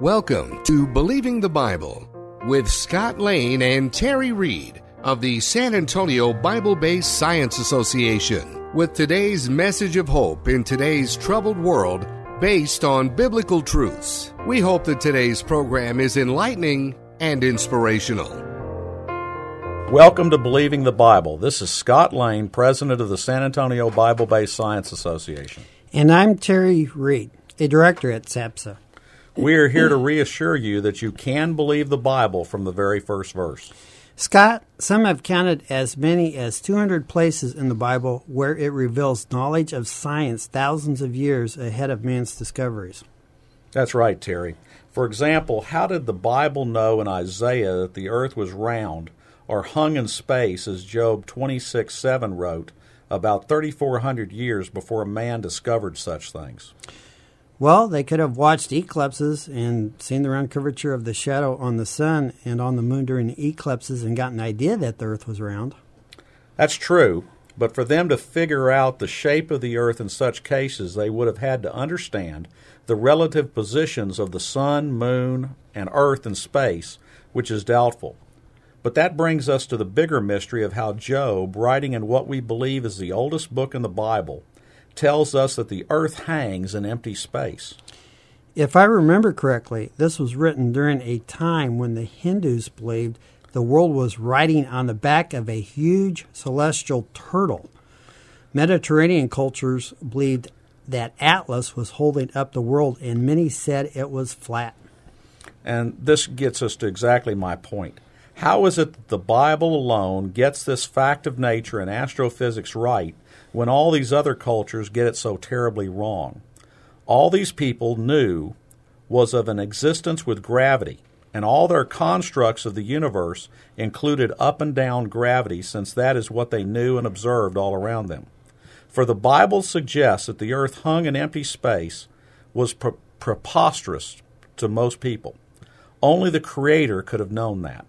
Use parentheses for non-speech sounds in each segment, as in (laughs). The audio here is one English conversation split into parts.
Welcome to Believing the Bible with Scott Lane and Terry Reed of the San Antonio Bible Based Science Association with today's message of hope in today's troubled world based on biblical truths. We hope that today's program is enlightening and inspirational. Welcome to Believing the Bible. This is Scott Lane, president of the San Antonio Bible Based Science Association. And I'm Terry Reed, a director at SABSA. We are here to reassure you that you can believe the Bible from the very first verse. Scott, some have counted as many as 200 places in the Bible where it reveals knowledge of science thousands of years ahead of man's discoveries. That's right, Terry. For example, how did the Bible know in Isaiah that the earth was round or hung in space, as Job 26 7 wrote, about 3,400 years before man discovered such things? Well, they could have watched eclipses and seen the round curvature of the shadow on the sun and on the moon during eclipses and gotten an idea that the earth was round. That's true, but for them to figure out the shape of the earth in such cases, they would have had to understand the relative positions of the sun, moon, and earth in space, which is doubtful. But that brings us to the bigger mystery of how Job, writing in what we believe is the oldest book in the Bible, tells us that the earth hangs in empty space. If I remember correctly, this was written during a time when the Hindus believed the world was riding on the back of a huge celestial turtle. Mediterranean cultures believed that Atlas was holding up the world, and many said it was flat. And this gets us to exactly my point. How is it that the Bible alone gets this fact of nature and astrophysics right when all these other cultures get it so terribly wrong? All these people knew was of an existence with gravity, and all their constructs of the universe included up and down gravity, since that is what they knew and observed all around them. For the Bible suggests that the earth hung in empty space was pre- preposterous to most people. Only the Creator could have known that.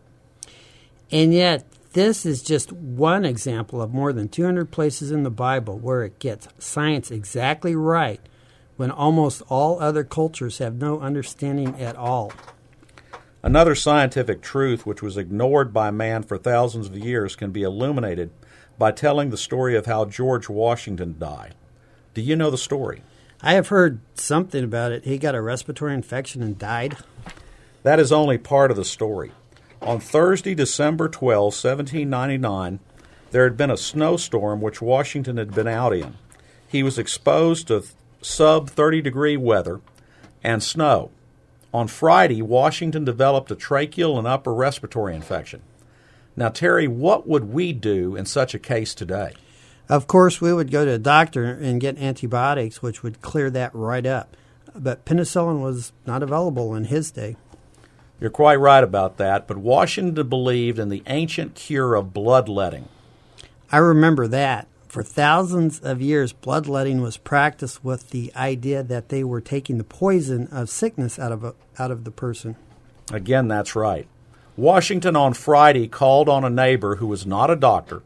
And yet, this is just one example of more than 200 places in the Bible where it gets science exactly right when almost all other cultures have no understanding at all. Another scientific truth which was ignored by man for thousands of years can be illuminated by telling the story of how George Washington died. Do you know the story? I have heard something about it. He got a respiratory infection and died. That is only part of the story. On Thursday, December 12, 1799, there had been a snowstorm which Washington had been out in. He was exposed to sub 30 degree weather and snow. On Friday, Washington developed a tracheal and upper respiratory infection. Now, Terry, what would we do in such a case today? Of course, we would go to a doctor and get antibiotics, which would clear that right up. But penicillin was not available in his day. You're quite right about that, but Washington believed in the ancient cure of bloodletting. I remember that. For thousands of years, bloodletting was practiced with the idea that they were taking the poison of sickness out of, a, out of the person. Again, that's right. Washington on Friday called on a neighbor who was not a doctor,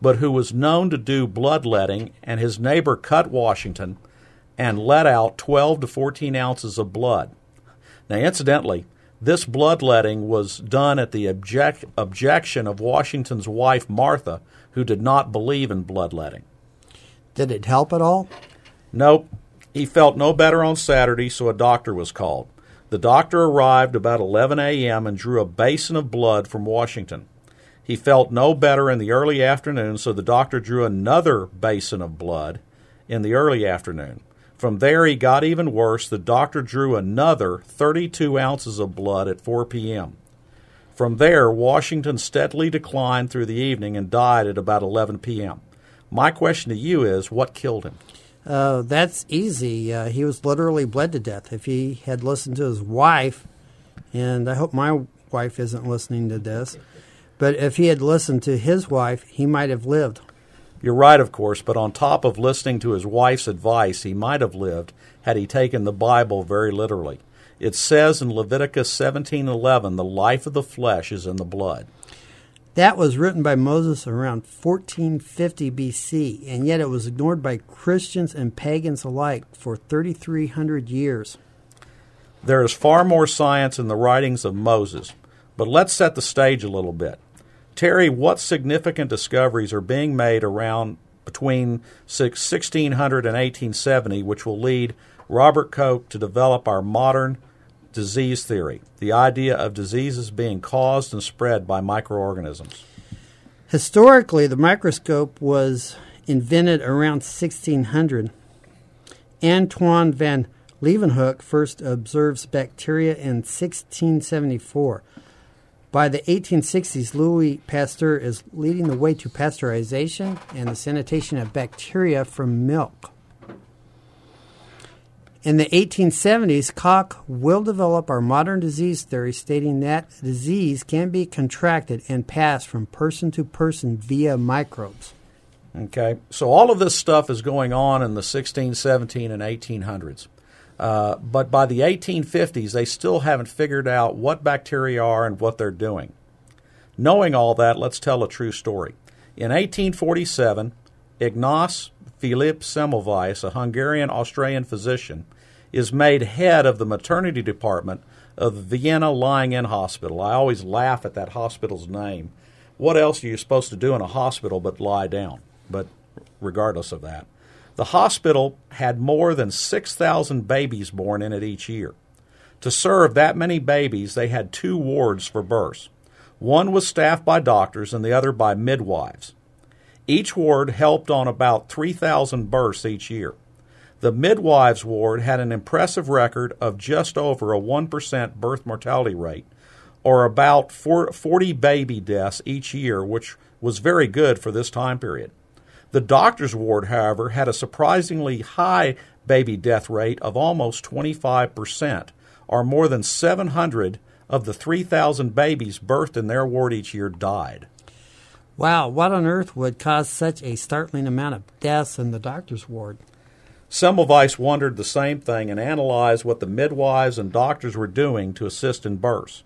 but who was known to do bloodletting, and his neighbor cut Washington and let out 12 to 14 ounces of blood. Now, incidentally, this bloodletting was done at the object, objection of Washington's wife, Martha, who did not believe in bloodletting. Did it help at all? Nope. He felt no better on Saturday, so a doctor was called. The doctor arrived about 11 a.m. and drew a basin of blood from Washington. He felt no better in the early afternoon, so the doctor drew another basin of blood in the early afternoon. From there, he got even worse. The doctor drew another 32 ounces of blood at 4 p.m. From there, Washington steadily declined through the evening and died at about 11 p.m. My question to you is what killed him? Uh, that's easy. Uh, he was literally bled to death. If he had listened to his wife, and I hope my wife isn't listening to this, but if he had listened to his wife, he might have lived. You're right, of course, but on top of listening to his wife's advice, he might have lived had he taken the Bible very literally. It says in Leviticus 17:11, "The life of the flesh is in the blood." That was written by Moses around 1450 BC, and yet it was ignored by Christians and pagans alike for 3,300 years. There is far more science in the writings of Moses, but let's set the stage a little bit. Terry, what significant discoveries are being made around between 1600 and 1870 which will lead Robert Koch to develop our modern disease theory, the idea of diseases being caused and spread by microorganisms. Historically, the microscope was invented around 1600. Antoine van Leeuwenhoek first observes bacteria in 1674. By the 1860s, Louis Pasteur is leading the way to pasteurization and the sanitation of bacteria from milk. In the 1870s, Koch will develop our modern disease theory, stating that disease can be contracted and passed from person to person via microbes. Okay, so all of this stuff is going on in the 16, 17, and 1800s. Uh, but by the 1850s, they still haven't figured out what bacteria are and what they're doing. Knowing all that, let's tell a true story. In 1847, Ignaz Philipp Semmelweis, a Hungarian Australian physician, is made head of the maternity department of the Vienna Lying In Hospital. I always laugh at that hospital's name. What else are you supposed to do in a hospital but lie down? But regardless of that, the hospital had more than 6,000 babies born in it each year. To serve that many babies, they had two wards for births. One was staffed by doctors and the other by midwives. Each ward helped on about 3,000 births each year. The midwives ward had an impressive record of just over a 1% birth mortality rate, or about 40 baby deaths each year, which was very good for this time period. The doctor's ward, however, had a surprisingly high baby death rate of almost 25%, or more than 700 of the 3,000 babies birthed in their ward each year died. Wow, what on earth would cause such a startling amount of deaths in the doctor's ward? Semmelweis wondered the same thing and analyzed what the midwives and doctors were doing to assist in births.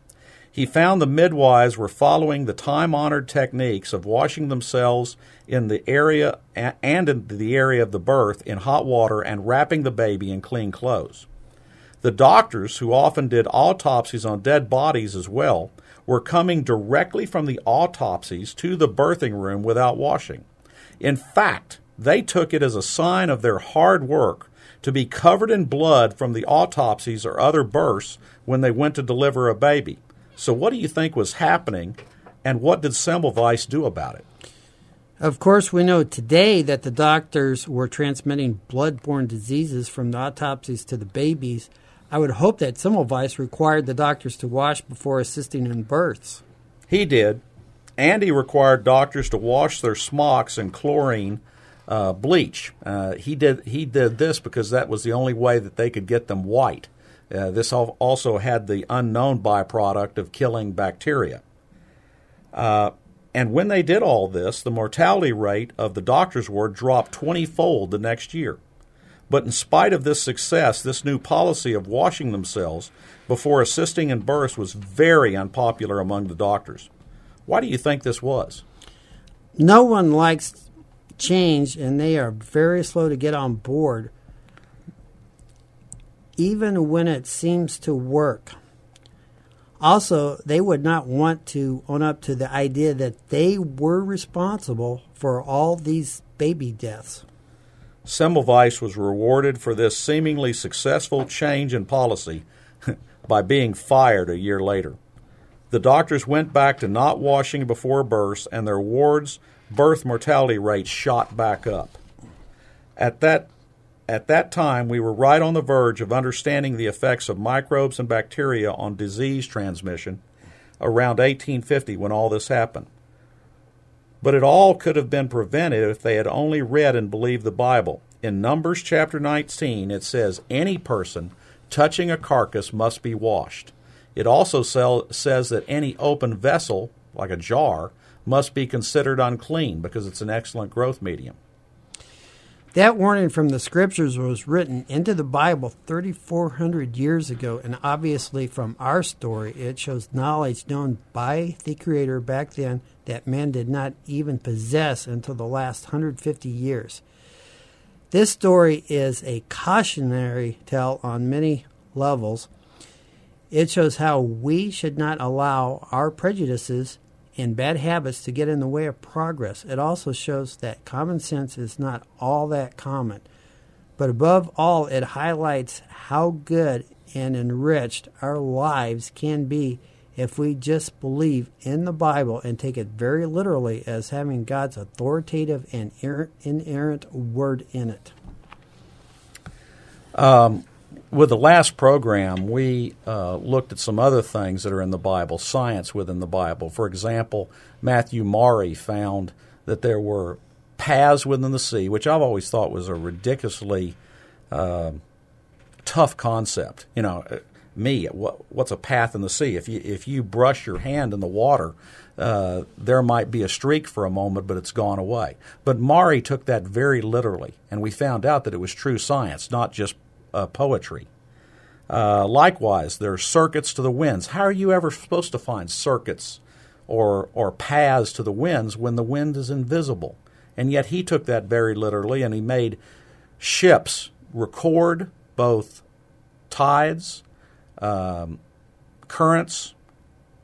He found the midwives were following the time honored techniques of washing themselves in the area and in the area of the birth in hot water and wrapping the baby in clean clothes. The doctors, who often did autopsies on dead bodies as well, were coming directly from the autopsies to the birthing room without washing. In fact, they took it as a sign of their hard work to be covered in blood from the autopsies or other births when they went to deliver a baby. So, what do you think was happening, and what did Semmelweis do about it? Of course, we know today that the doctors were transmitting blood-borne diseases from the autopsies to the babies. I would hope that Semmelweis required the doctors to wash before assisting in births. He did, and he required doctors to wash their smocks in chlorine uh, bleach. Uh, he did he did this because that was the only way that they could get them white. Uh, this also had the unknown byproduct of killing bacteria. Uh, and when they did all this, the mortality rate of the doctor's ward dropped 20 fold the next year. But in spite of this success, this new policy of washing themselves before assisting in births was very unpopular among the doctors. Why do you think this was? No one likes change, and they are very slow to get on board, even when it seems to work. Also, they would not want to own up to the idea that they were responsible for all these baby deaths. Semmelweis was rewarded for this seemingly successful change in policy (laughs) by being fired a year later. The doctors went back to not washing before births, and their wards' birth mortality rates shot back up. At that at that time, we were right on the verge of understanding the effects of microbes and bacteria on disease transmission around 1850 when all this happened. But it all could have been prevented if they had only read and believed the Bible. In Numbers chapter 19, it says, Any person touching a carcass must be washed. It also sell, says that any open vessel, like a jar, must be considered unclean because it's an excellent growth medium. That warning from the scriptures was written into the Bible 3,400 years ago, and obviously from our story, it shows knowledge known by the Creator back then that man did not even possess until the last 150 years. This story is a cautionary tale on many levels. It shows how we should not allow our prejudices and bad habits to get in the way of progress. It also shows that common sense is not all that common. But above all, it highlights how good and enriched our lives can be if we just believe in the Bible and take it very literally as having God's authoritative and inerrant word in it. Um, with the last program, we uh, looked at some other things that are in the Bible, science within the Bible. For example, Matthew Maury found that there were paths within the sea, which I've always thought was a ridiculously uh, tough concept. You know, uh, me, what, what's a path in the sea? If you if you brush your hand in the water, uh, there might be a streak for a moment, but it's gone away. But Maury took that very literally, and we found out that it was true science, not just uh, poetry. Uh, likewise, there are circuits to the winds. How are you ever supposed to find circuits or, or paths to the winds when the wind is invisible? And yet he took that very literally and he made ships record both tides, um, currents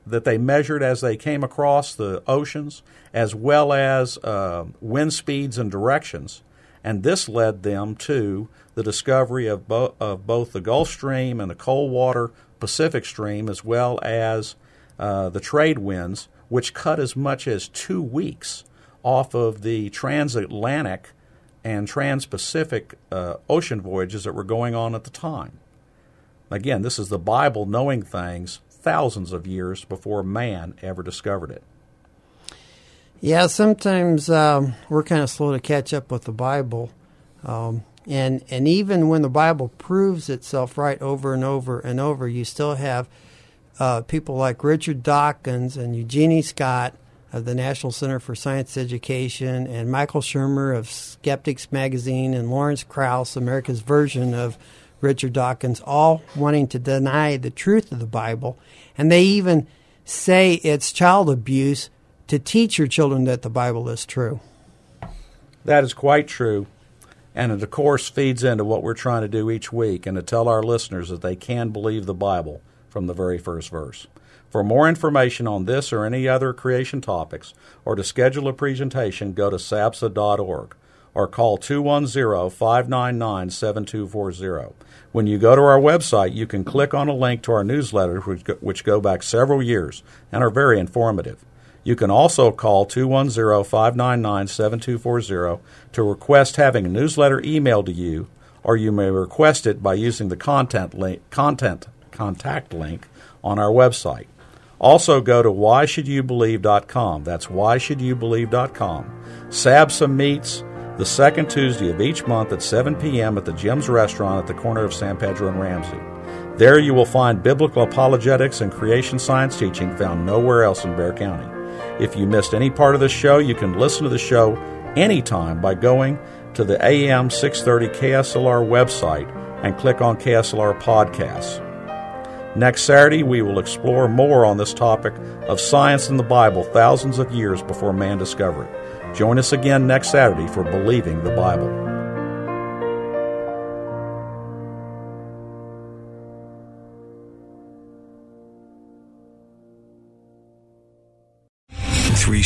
that they measured as they came across the oceans, as well as uh, wind speeds and directions. And this led them to the discovery of, bo- of both the Gulf Stream and the Coldwater Pacific Stream, as well as uh, the trade winds, which cut as much as two weeks off of the transatlantic and trans-Pacific uh, ocean voyages that were going on at the time. Again, this is the Bible knowing things thousands of years before man ever discovered it. Yeah, sometimes um, we're kind of slow to catch up with the Bible. Um, and and even when the Bible proves itself right over and over and over, you still have uh, people like Richard Dawkins and Eugenie Scott of the National Center for Science Education, and Michael Shermer of Skeptics Magazine, and Lawrence Krauss, America's version of Richard Dawkins, all wanting to deny the truth of the Bible, and they even say it's child abuse to teach your children that the Bible is true. That is quite true. And it, of course, feeds into what we're trying to do each week and to tell our listeners that they can believe the Bible from the very first verse. For more information on this or any other creation topics, or to schedule a presentation, go to sabsa.org or call 210 599 7240. When you go to our website, you can click on a link to our newsletter, which go back several years and are very informative. You can also call 210 599 7240 to request having a newsletter emailed to you, or you may request it by using the content, link, content contact link on our website. Also, go to whyshouldyoubelieve.com. That's whyshouldyoubelieve.com. SABSA meets the second Tuesday of each month at 7 p.m. at the Jim's Restaurant at the corner of San Pedro and Ramsey. There you will find biblical apologetics and creation science teaching found nowhere else in Bexar County. If you missed any part of the show, you can listen to the show anytime by going to the AM 630 KSLR website and click on KSLR Podcasts. Next Saturday, we will explore more on this topic of science in the Bible thousands of years before man discovered it. Join us again next Saturday for Believing the Bible.